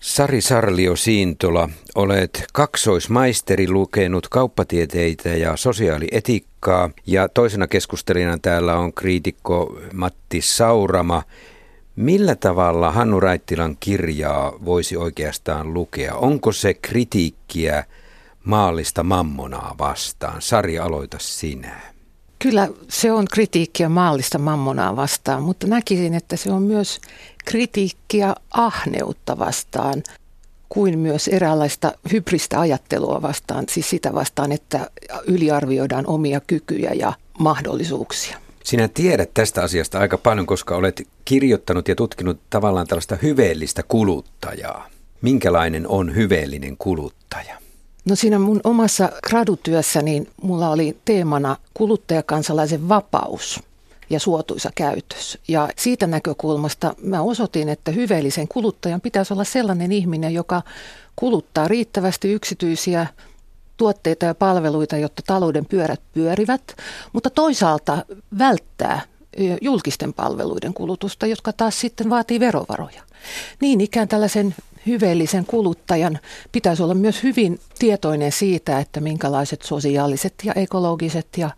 Sari Sarlio Siintola, olet kaksoismaisteri lukenut kauppatieteitä ja sosiaalietiikkaa ja toisena keskustelijana täällä on kriitikko Matti Saurama. Millä tavalla Hannu Raittilan kirjaa voisi oikeastaan lukea? Onko se kritiikkiä maallista mammonaa vastaan? Sari, aloita sinä. Kyllä se on kritiikkiä maallista mammonaa vastaan, mutta näkisin, että se on myös kritiikkiä ahneutta vastaan kuin myös eräänlaista hybristä ajattelua vastaan, siis sitä vastaan, että yliarvioidaan omia kykyjä ja mahdollisuuksia. Sinä tiedät tästä asiasta aika paljon, koska olet kirjoittanut ja tutkinut tavallaan tällaista hyveellistä kuluttajaa. Minkälainen on hyveellinen kuluttaja? No siinä mun omassa gradutyössä niin mulla oli teemana kuluttajakansalaisen vapaus ja suotuisa käytös. Ja siitä näkökulmasta mä osoitin, että hyveellisen kuluttajan pitäisi olla sellainen ihminen, joka kuluttaa riittävästi yksityisiä tuotteita ja palveluita, jotta talouden pyörät pyörivät, mutta toisaalta välttää julkisten palveluiden kulutusta, jotka taas sitten vaatii verovaroja. Niin ikään tällaisen hyveellisen kuluttajan pitäisi olla myös hyvin tietoinen siitä, että minkälaiset sosiaaliset ja ekologiset ja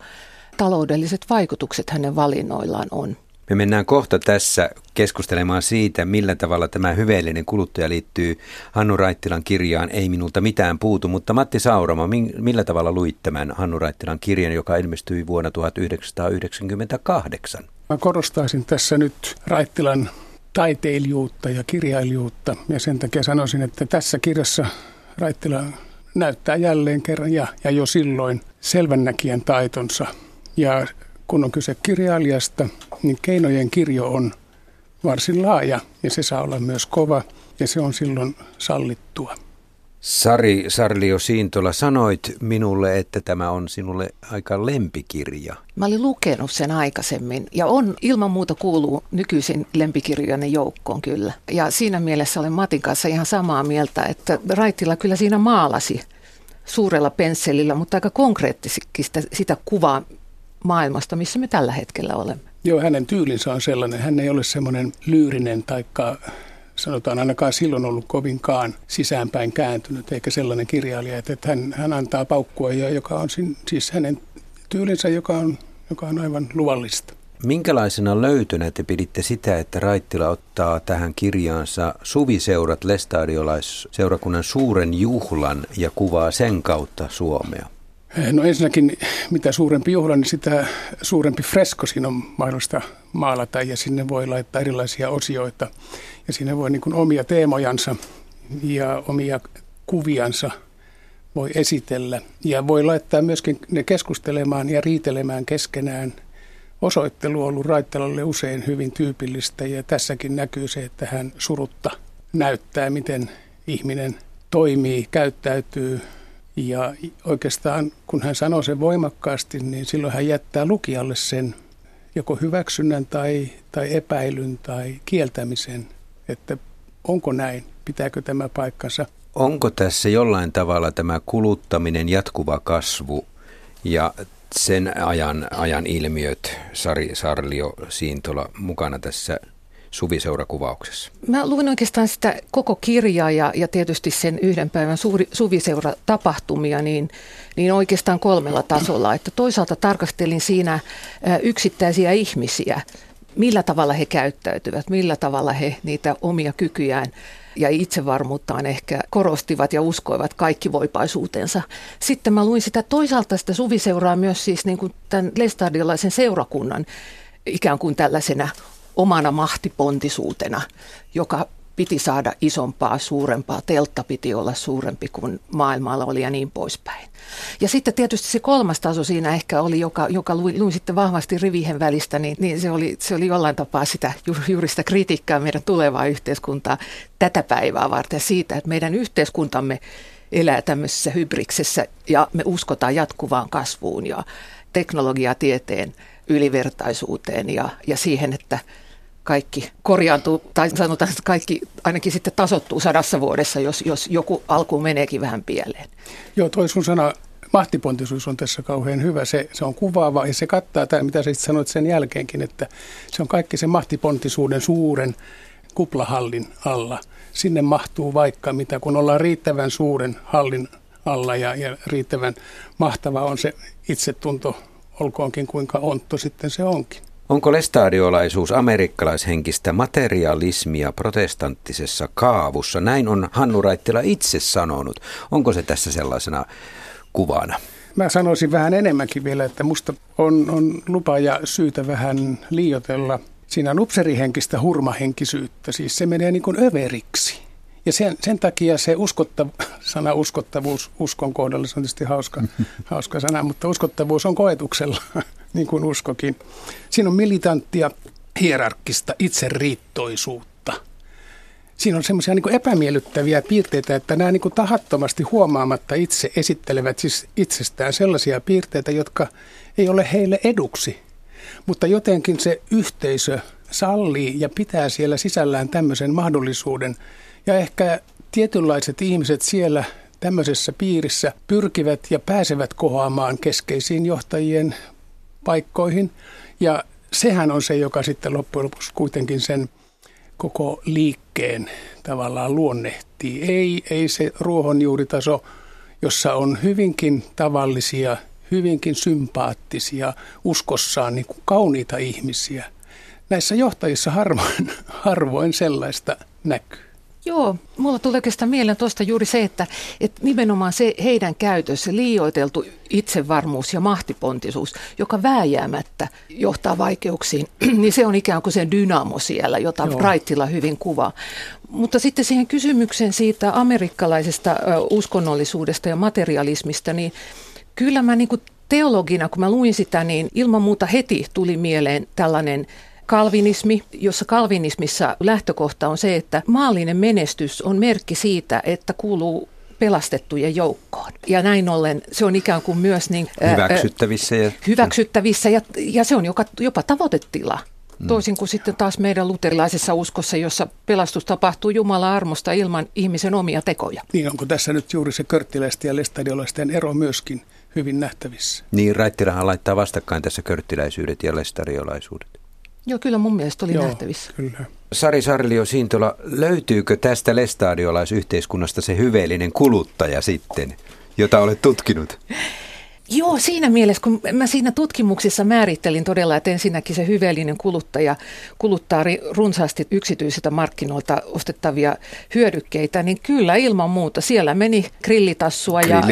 taloudelliset vaikutukset hänen valinnoillaan on. Me mennään kohta tässä keskustelemaan siitä, millä tavalla tämä hyveellinen kuluttaja liittyy Hannu Raittilan kirjaan Ei minulta mitään puutu, mutta Matti Saurama, millä tavalla luit tämän Hannu Raittilan kirjan, joka ilmestyi vuonna 1998? Mä korostaisin tässä nyt Raittilan taiteilijuutta ja kirjailijuutta ja sen takia sanoisin, että tässä kirjassa Raittila näyttää jälleen kerran ja, ja jo silloin selvännäkijän taitonsa – ja kun on kyse kirjailijasta, niin keinojen kirjo on varsin laaja ja se saa olla myös kova ja se on silloin sallittua. Sari Sarlio Siintola, sanoit minulle, että tämä on sinulle aika lempikirja. Mä olin lukenut sen aikaisemmin ja on ilman muuta kuuluu nykyisin lempikirjojen joukkoon kyllä. Ja siinä mielessä olen Matin kanssa ihan samaa mieltä, että Raittila kyllä siinä maalasi suurella pensselillä, mutta aika konkreettisesti sitä kuvaa, maailmasta, missä me tällä hetkellä olemme. Joo, hänen tyylinsä on sellainen. Hän ei ole semmoinen lyyrinen taikka sanotaan ainakaan silloin ollut kovinkaan sisäänpäin kääntynyt, eikä sellainen kirjailija, että hän, hän antaa paukkua, ja joka on siis hänen tyylinsä, joka on, joka on aivan luvallista. Minkälaisena löytönä te piditte sitä, että Raittila ottaa tähän kirjaansa suviseurat lestadiolaisseurakunnan suuren juhlan ja kuvaa sen kautta Suomea? No ensinnäkin, mitä suurempi juhla, niin sitä suurempi fresko siinä on mahdollista maalata ja sinne voi laittaa erilaisia osioita. Ja sinne voi niin omia teemojansa ja omia kuviansa voi esitellä. Ja voi laittaa myöskin ne keskustelemaan ja riitelemään keskenään. Osoittelu on ollut Raittelalle usein hyvin tyypillistä ja tässäkin näkyy se, että hän surutta näyttää, miten ihminen toimii, käyttäytyy, ja oikeastaan kun hän sanoo sen voimakkaasti, niin silloin hän jättää lukijalle sen joko hyväksynnän tai, tai epäilyn tai kieltämisen, että onko näin, pitääkö tämä paikkansa. Onko tässä jollain tavalla tämä kuluttaminen, jatkuva kasvu ja sen ajan, ajan ilmiöt, Sari Sarlio Siintola, mukana tässä suviseurakuvauksessa? Mä luin oikeastaan sitä koko kirjaa ja, ja tietysti sen yhden päivän suuri, suviseuratapahtumia niin, niin oikeastaan kolmella tasolla. Että toisaalta tarkastelin siinä yksittäisiä ihmisiä, millä tavalla he käyttäytyvät, millä tavalla he niitä omia kykyjään ja itsevarmuuttaan ehkä korostivat ja uskoivat kaikki voipaisuutensa. Sitten mä luin sitä toisaalta sitä suviseuraa myös siis niin kuin tämän lestadiolaisen seurakunnan ikään kuin tällaisena omana mahtipontisuutena, joka piti saada isompaa, suurempaa, teltta piti olla suurempi kuin maailmalla oli ja niin poispäin. Ja sitten tietysti se kolmas taso siinä ehkä oli, joka, joka luin, luin sitten vahvasti rivihen välistä, niin, niin se, oli, se oli jollain tapaa sitä juuri sitä kritiikkaa meidän tulevaa yhteiskuntaa tätä päivää varten siitä, että meidän yhteiskuntamme elää tämmöisessä hybriksessä ja me uskotaan jatkuvaan kasvuun ja teknologiatieteen ylivertaisuuteen ja, ja siihen, että kaikki korjaantuu, tai sanotaan, että kaikki ainakin sitten tasottuu sadassa vuodessa, jos, jos joku alku meneekin vähän pieleen. Joo, toi sun sana mahtipontisuus on tässä kauhean hyvä. Se, se on kuvaava ja se kattaa tämä, mitä sä sanoit sen jälkeenkin, että se on kaikki se mahtipontisuuden suuren kuplahallin alla. Sinne mahtuu vaikka mitä, kun ollaan riittävän suuren hallin alla ja, ja riittävän mahtava on se itsetunto, olkoonkin kuinka ontto sitten se onkin. Onko lestadiolaisuus amerikkalaishenkistä materialismia protestanttisessa kaavussa? Näin on Hannu Raittila itse sanonut. Onko se tässä sellaisena kuvana? Mä sanoisin vähän enemmänkin vielä, että musta on, on lupa ja syytä vähän liiotella siinä on upserihenkistä hurmahenkisyyttä. Siis se menee niin kuin överiksi. Ja sen, sen takia se uskottav, sana uskottavuus uskon kohdalla, se on tietysti hauska, hauska sana, mutta uskottavuus on koetuksella, niin kuin uskokin. Siinä on militanttia, hierarkkista itseriittoisuutta. Siinä on semmoisia niin epämiellyttäviä piirteitä, että nämä niin tahattomasti huomaamatta itse esittelevät siis itsestään sellaisia piirteitä, jotka ei ole heille eduksi. Mutta jotenkin se yhteisö sallii ja pitää siellä sisällään tämmöisen mahdollisuuden – ja ehkä tietynlaiset ihmiset siellä tämmöisessä piirissä pyrkivät ja pääsevät kohoamaan keskeisiin johtajien paikkoihin. Ja sehän on se, joka sitten loppujen lopuksi kuitenkin sen koko liikkeen tavallaan luonnehtii. Ei, ei se ruohonjuuritaso, jossa on hyvinkin tavallisia, hyvinkin sympaattisia, uskossaan niin kuin kauniita ihmisiä. Näissä johtajissa harvoin, harvoin sellaista näkyy. Joo, mulla tulee oikeastaan mieleen tuosta juuri se, että, että nimenomaan se heidän käytössä liioiteltu itsevarmuus ja mahtipontisuus, joka vääjäämättä johtaa vaikeuksiin, niin se on ikään kuin se dynamo siellä, jota Joo. Raittila hyvin kuvaa. Mutta sitten siihen kysymykseen siitä amerikkalaisesta uskonnollisuudesta ja materialismista, niin kyllä mä niin kuin teologina, kun mä luin sitä, niin ilman muuta heti tuli mieleen tällainen kalvinismi, jossa kalvinismissa lähtökohta on se, että maallinen menestys on merkki siitä, että kuuluu pelastettujen joukkoon. Ja näin ollen se on ikään kuin myös niin, hyväksyttävissä. Ja, hyväksyttävissä ja, ja se on joka, jopa tavoitetila. Mm. Toisin kuin sitten taas meidän luterilaisessa uskossa, jossa pelastus tapahtuu Jumalan armosta ilman ihmisen omia tekoja. Niin onko tässä nyt juuri se körttiläisten ja lestadiolaisten ero myöskin hyvin nähtävissä? Niin, Raittilahan laittaa vastakkain tässä körttiläisyydet ja lestadiolaisuudet. Joo, kyllä mun mielestä oli Joo, nähtävissä. Kyllä. Sari Sarlio Siintola, löytyykö tästä lestadiolaisyhteiskunnasta se hyveellinen kuluttaja sitten, jota olet tutkinut? Joo, siinä mielessä, kun mä siinä tutkimuksissa määrittelin todella, että ensinnäkin se hyveellinen kuluttaja kuluttaa runsaasti yksityisiltä markkinoilta ostettavia hyödykkeitä, niin kyllä ilman muuta siellä meni grillitassua ja,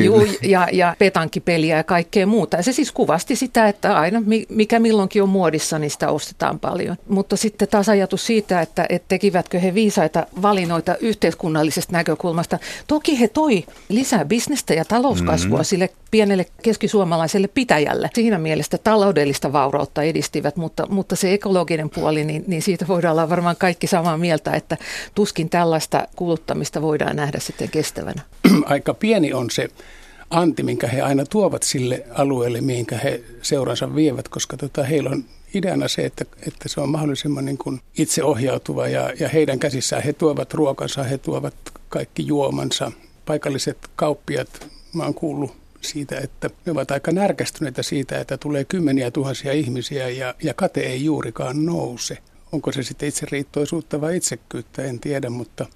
juu, ja, ja petankipeliä ja kaikkea muuta. Ja se siis kuvasti sitä, että aina mikä milloinkin on muodissa, niin sitä ostetaan paljon. Mutta sitten taas ajatus siitä, että, että tekivätkö he viisaita valinnoita yhteiskunnallisesta näkökulmasta. Toki he toi lisää bisnestä ja talouskasvua mm-hmm. sille pienelle monelle keskisuomalaiselle pitäjälle. Siinä mielessä taloudellista vaurautta edistivät, mutta, mutta se ekologinen puoli, niin, niin siitä voidaan olla varmaan kaikki samaa mieltä, että tuskin tällaista kuluttamista voidaan nähdä sitten kestävänä. Aika pieni on se anti, minkä he aina tuovat sille alueelle, minkä he seuransa vievät, koska tota, heillä on ideana se, että, että se on mahdollisimman niin kuin itseohjautuva ja, ja heidän käsissään he tuovat ruokansa, he tuovat kaikki juomansa. Paikalliset kauppiat, mä oon kuullut siitä, että ne ovat aika närkästyneitä siitä, että tulee kymmeniä tuhansia ihmisiä ja, ja kate ei juurikaan nouse. Onko se sitten itseriittoisuutta vai itsekkyyttä, en tiedä, mutta,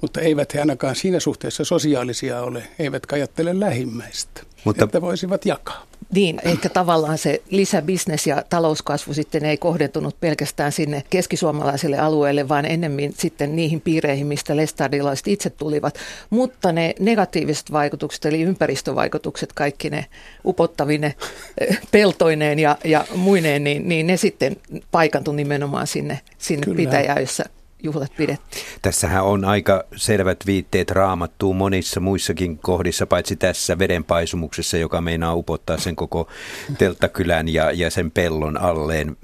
mutta eivät he ainakaan siinä suhteessa sosiaalisia ole, eivätkä ajattele lähimmäistä, mutta, että voisivat jakaa. Niin, ehkä tavallaan se lisäbisnes ja talouskasvu sitten ei kohdentunut pelkästään sinne keskisuomalaiselle alueelle, vaan ennemmin sitten niihin piireihin, mistä lestadilaiset itse tulivat. Mutta ne negatiiviset vaikutukset, eli ympäristövaikutukset, kaikki ne upottavine eh, peltoineen ja, ja muineen, niin, niin ne sitten paikantu nimenomaan sinne, sinne pitäjään, jossa juhlat pidettiin. Tässähän on aika selvät viitteet raamattuun monissa muissakin kohdissa, paitsi tässä vedenpaisumuksessa, joka meinaa upottaa sen koko telttakylän ja, ja sen pellon alleen.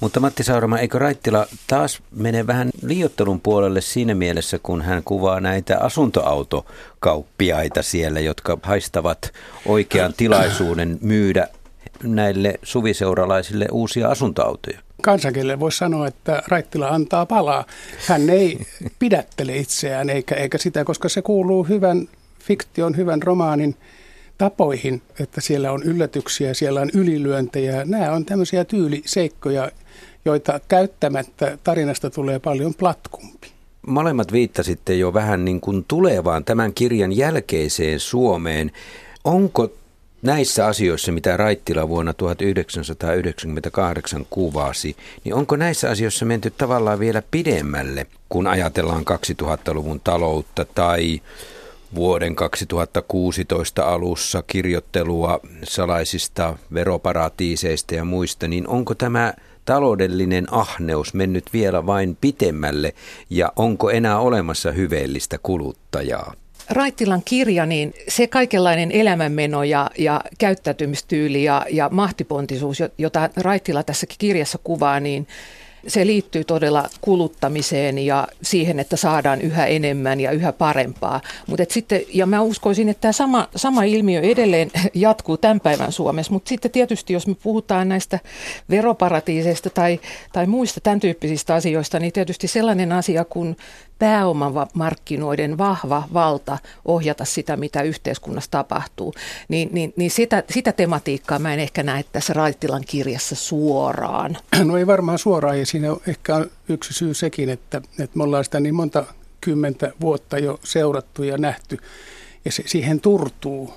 Mutta Matti Saurama, eikö Raittila taas mene vähän liiottelun puolelle siinä mielessä, kun hän kuvaa näitä asuntoautokauppiaita siellä, jotka haistavat oikean tilaisuuden myydä näille suviseuralaisille uusia asuntoautoja? kansankielelle voisi sanoa, että Raittila antaa palaa. Hän ei pidättele itseään eikä, eikä sitä, koska se kuuluu hyvän fiktion, hyvän romaanin tapoihin, että siellä on yllätyksiä, siellä on ylilyöntejä. Nämä on tämmöisiä tyyliseikkoja, joita käyttämättä tarinasta tulee paljon platkumpi. Molemmat viittasitte jo vähän niin kuin tulevaan tämän kirjan jälkeiseen Suomeen. Onko näissä asioissa, mitä Raittila vuonna 1998 kuvasi, niin onko näissä asioissa menty tavallaan vielä pidemmälle, kun ajatellaan 2000-luvun taloutta tai vuoden 2016 alussa kirjoittelua salaisista veroparatiiseista ja muista, niin onko tämä taloudellinen ahneus mennyt vielä vain pitemmälle ja onko enää olemassa hyveellistä kuluttajaa? Raittilan kirja, niin se kaikenlainen elämänmeno ja, ja käyttäytymistyyli ja, ja mahtipontisuus, jota Raittila tässä kirjassa kuvaa, niin se liittyy todella kuluttamiseen ja siihen, että saadaan yhä enemmän ja yhä parempaa. Mutta sitten, ja mä uskoisin, että tämä sama, sama ilmiö edelleen jatkuu tämän päivän Suomessa, mutta sitten tietysti jos me puhutaan näistä veroparatiiseista tai, tai muista tämän tyyppisistä asioista, niin tietysti sellainen asia kuin pääomamarkkinoiden vahva valta ohjata sitä, mitä yhteiskunnassa tapahtuu, niin, niin, niin sitä, sitä tematiikkaa mä en ehkä näe tässä Raittilan kirjassa suoraan. No ei varmaan suoraan, ja siinä on ehkä yksi syy sekin, että, että me ollaan sitä niin monta kymmentä vuotta jo seurattu ja nähty, ja se, siihen turtuu.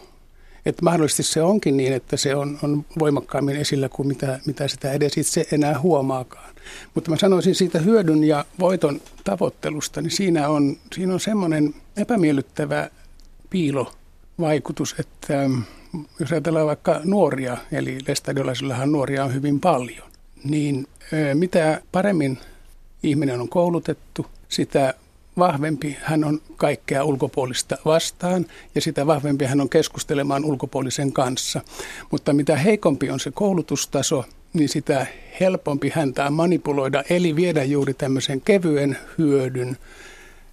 Että mahdollisesti se onkin niin, että se on, on voimakkaammin esillä kuin mitä, mitä sitä edes itse enää huomaakaan. Mutta mä sanoisin siitä hyödyn ja voiton tavoittelusta, niin siinä on, siinä on semmoinen epämiellyttävä piilovaikutus, että ähm, jos ajatellaan vaikka nuoria, eli lestadiolaisillahan nuoria on hyvin paljon, niin mitä paremmin ihminen on koulutettu, sitä vahvempi hän on kaikkea ulkopuolista vastaan ja sitä vahvempi hän on keskustelemaan ulkopuolisen kanssa. Mutta mitä heikompi on se koulutustaso, niin sitä helpompi häntä on manipuloida, eli viedä juuri tämmöisen kevyen hyödyn,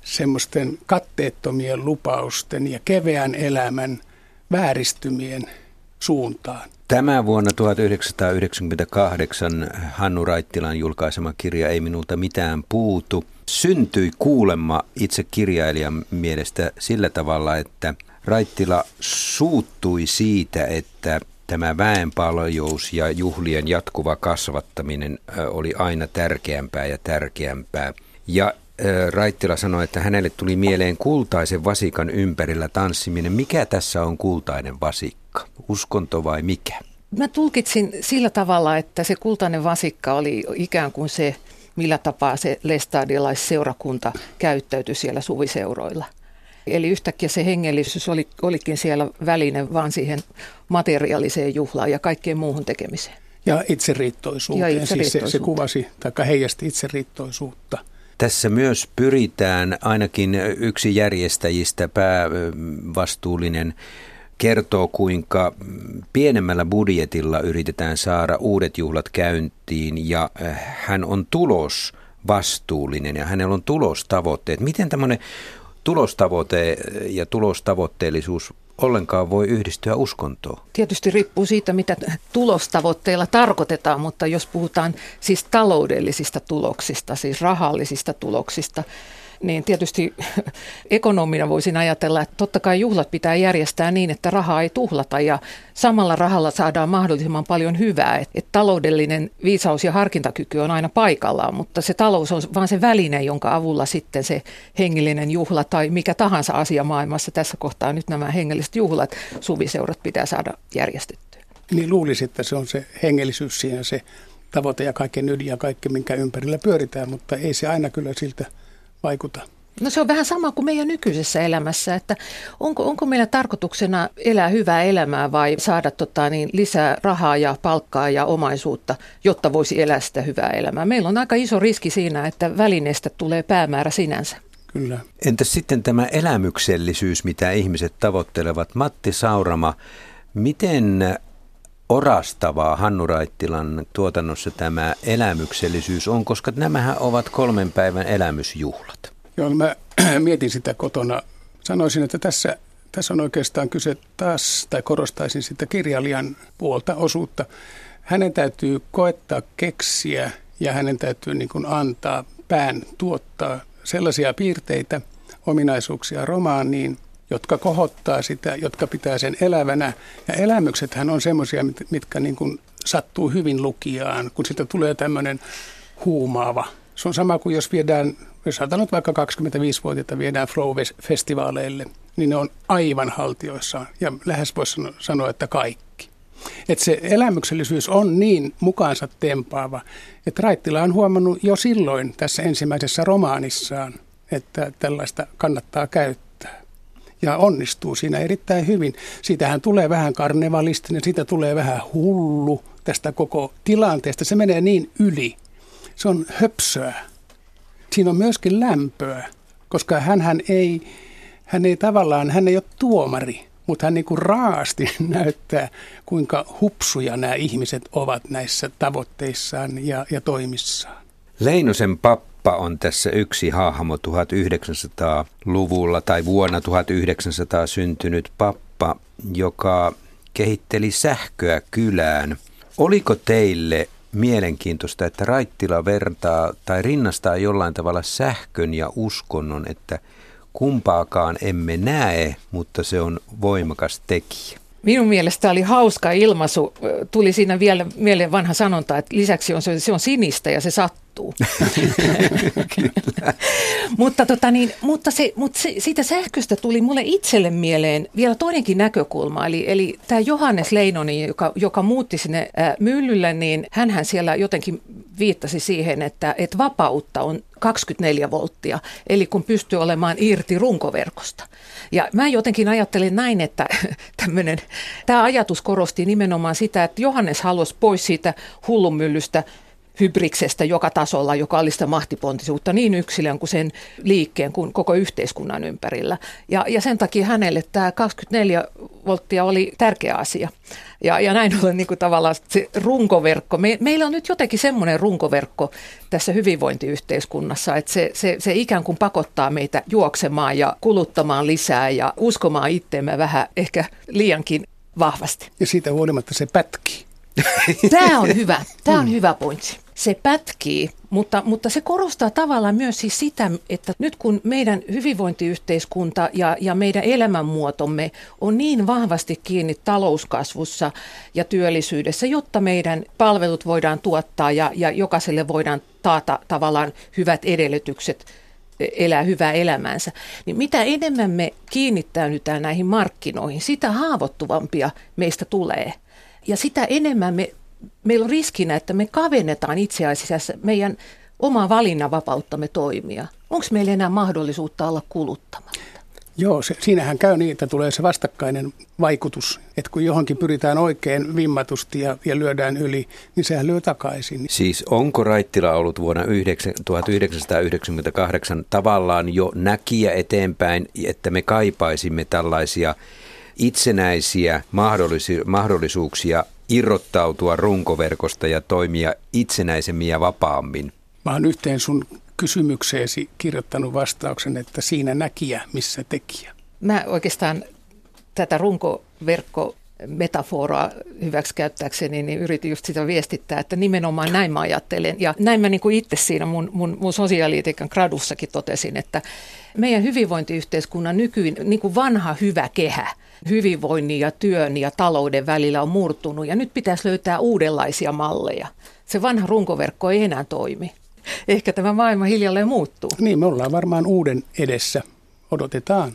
semmoisten katteettomien lupausten ja keveän elämän vääristymien suuntaan. Tämä vuonna 1998 Hannu Raittilan julkaisema kirja Ei minulta mitään puutu syntyi kuulemma itse kirjailijan mielestä sillä tavalla, että Raittila suuttui siitä, että tämä väenpaljous ja juhlien jatkuva kasvattaminen oli aina tärkeämpää ja tärkeämpää. Ja Raittila sanoi, että hänelle tuli mieleen kultaisen vasikan ympärillä tanssiminen. Mikä tässä on kultainen vasikka? Uskonto vai mikä? Mä tulkitsin sillä tavalla, että se kultainen vasikka oli ikään kuin se, millä tapaa se lestadiolaisseurakunta käyttäytyi siellä suviseuroilla. Eli yhtäkkiä se hengellisyys oli, olikin siellä väline vaan siihen materiaaliseen juhlaan ja kaikkeen muuhun tekemiseen. Ja itseriittoisuuteen. Ja itseriittoisuuteen. Siis se, se kuvasi tai heijasti itseriittoisuutta. Tässä myös pyritään, ainakin yksi järjestäjistä päävastuullinen kertoo, kuinka pienemmällä budjetilla yritetään saada uudet juhlat käyntiin ja hän on tulos vastuullinen ja hänellä on tulostavoitteet. Miten tämmöinen tulostavoite ja tulostavoitteellisuus ollenkaan voi yhdistyä uskontoon? Tietysti riippuu siitä, mitä tulostavoitteilla tarkoitetaan, mutta jos puhutaan siis taloudellisista tuloksista, siis rahallisista tuloksista, niin tietysti ekonomina voisin ajatella, että totta kai juhlat pitää järjestää niin, että rahaa ei tuhlata ja samalla rahalla saadaan mahdollisimman paljon hyvää. Että et taloudellinen viisaus ja harkintakyky on aina paikallaan, mutta se talous on vain se väline, jonka avulla sitten se hengellinen juhla tai mikä tahansa asia maailmassa, tässä kohtaa nyt nämä hengelliset juhlat, suviseurat pitää saada järjestettyä. Niin luulisi, että se on se hengellisyys siinä se tavoite ja kaiken ydin ja kaikki, minkä ympärillä pyöritään, mutta ei se aina kyllä siltä vaikuta? No se on vähän sama kuin meidän nykyisessä elämässä, että onko, onko meillä tarkoituksena elää hyvää elämää vai saada tota, niin, lisää rahaa ja palkkaa ja omaisuutta, jotta voisi elää sitä hyvää elämää. Meillä on aika iso riski siinä, että välineestä tulee päämäärä sinänsä. Kyllä. Entäs sitten tämä elämyksellisyys, mitä ihmiset tavoittelevat? Matti Saurama, miten orastavaa Hannu Raittilan tuotannossa tämä elämyksellisyys on, koska nämähän ovat kolmen päivän elämysjuhlat. Joo, mä mietin sitä kotona. Sanoisin, että tässä, tässä on oikeastaan kyse taas, tai korostaisin sitä kirjailijan puolta osuutta. Hänen täytyy koettaa keksiä ja hänen täytyy niin kuin antaa pään tuottaa sellaisia piirteitä, ominaisuuksia romaaniin, jotka kohottaa sitä, jotka pitää sen elävänä. Ja elämyksethän on semmoisia, mitkä niin kuin sattuu hyvin lukijaan, kun siitä tulee tämmöinen huumaava. Se on sama kuin jos viedään, jos ajatellaan vaikka 25-vuotiaita viedään Flow-festivaaleille, niin ne on aivan haltioissaan ja lähes voisi sanoa, että kaikki. Että se elämyksellisyys on niin mukaansa tempaava, että Raittila on huomannut jo silloin tässä ensimmäisessä romaanissaan, että tällaista kannattaa käyttää. Ja onnistuu siinä erittäin hyvin. Siitähän tulee vähän karnevalistinen, siitä tulee vähän hullu tästä koko tilanteesta. Se menee niin yli. Se on höpsöä. Siinä on myöskin lämpöä, koska hän ei, hän ei tavallaan, hän ei ole tuomari, mutta hän niin kuin raasti näyttää, kuinka hupsuja nämä ihmiset ovat näissä tavoitteissaan ja, ja toimissaan. Leinosen pappa on tässä yksi hahmo 1900-luvulla tai vuonna 1900 syntynyt pappa, joka kehitteli sähköä kylään. Oliko teille mielenkiintoista, että Raittila vertaa tai rinnastaa jollain tavalla sähkön ja uskonnon, että kumpaakaan emme näe, mutta se on voimakas tekijä. Minun mielestä oli hauska ilmaisu. Tuli siinä vielä mieleen vanha sanonta, että lisäksi on se, se on sinistä ja se sattuu. mutta tota niin, mutta, se, mutta se, siitä sähköstä tuli mulle itselle mieleen vielä toinenkin näkökulma. Eli, eli tämä Johannes Leinoni, joka, joka muutti sinne myllylle, niin hän siellä jotenkin viittasi siihen, että, että vapautta on 24 volttia, eli kun pystyy olemaan irti runkoverkosta. Ja mä jotenkin ajattelin näin, että tämä ajatus korosti nimenomaan sitä, että Johannes halusi pois siitä hullunmyllystä hybriksestä joka tasolla, joka oli sitä mahtipontisuutta niin yksilön kuin sen liikkeen kuin koko yhteiskunnan ympärillä. Ja, ja sen takia hänelle tämä 24 volttia oli tärkeä asia. Ja, ja näin ollen niin kuin tavallaan se runkoverkko. Me, meillä on nyt jotenkin semmoinen runkoverkko tässä hyvinvointiyhteiskunnassa, että se, se, se ikään kuin pakottaa meitä juoksemaan ja kuluttamaan lisää ja uskomaan itteemme vähän ehkä liiankin vahvasti. Ja siitä huolimatta se pätkii. Tämä on hyvä. Tämä on hyvä pointsi. Se pätkii, mutta, mutta se korostaa tavallaan myös siis sitä, että nyt kun meidän hyvinvointiyhteiskunta ja, ja meidän elämänmuotomme on niin vahvasti kiinni talouskasvussa ja työllisyydessä, jotta meidän palvelut voidaan tuottaa ja, ja jokaiselle voidaan taata tavallaan hyvät edellytykset elää hyvää elämäänsä, niin mitä enemmän me kiinnittäydytään näihin markkinoihin, sitä haavoittuvampia meistä tulee – ja sitä enemmän me, meillä on riskinä, että me kavennetaan itse asiassa meidän omaa valinnanvapauttamme toimia. Onko meillä enää mahdollisuutta olla kuluttamatta? Joo, se, siinähän käy niin, että tulee se vastakkainen vaikutus, että kun johonkin pyritään oikein vimmatusti ja, ja lyödään yli, niin sehän lyö takaisin. Siis onko Raittila ollut vuonna 1998 tavallaan jo näkiä eteenpäin, että me kaipaisimme tällaisia itsenäisiä mahdollisuuksia irrottautua runkoverkosta ja toimia itsenäisemmin ja vapaammin? Mä oon yhteen sun kysymykseesi kirjoittanut vastauksen, että siinä näkijä, missä tekijä. Mä oikeastaan tätä runkoverkko metaforaa hyväksi käyttääkseni, niin yritin just sitä viestittää, että nimenomaan näin mä ajattelen. Ja näin mä niin kuin itse siinä mun, mun, mun sosiaalietiikan gradussakin totesin, että meidän hyvinvointiyhteiskunnan nykyinen niin kuin vanha hyvä kehä – hyvinvoinnin ja työn ja talouden välillä on murtunut ja nyt pitäisi löytää uudenlaisia malleja. Se vanha runkoverkko ei enää toimi. Ehkä tämä maailma hiljalleen muuttuu. Niin, me ollaan varmaan uuden edessä. Odotetaan.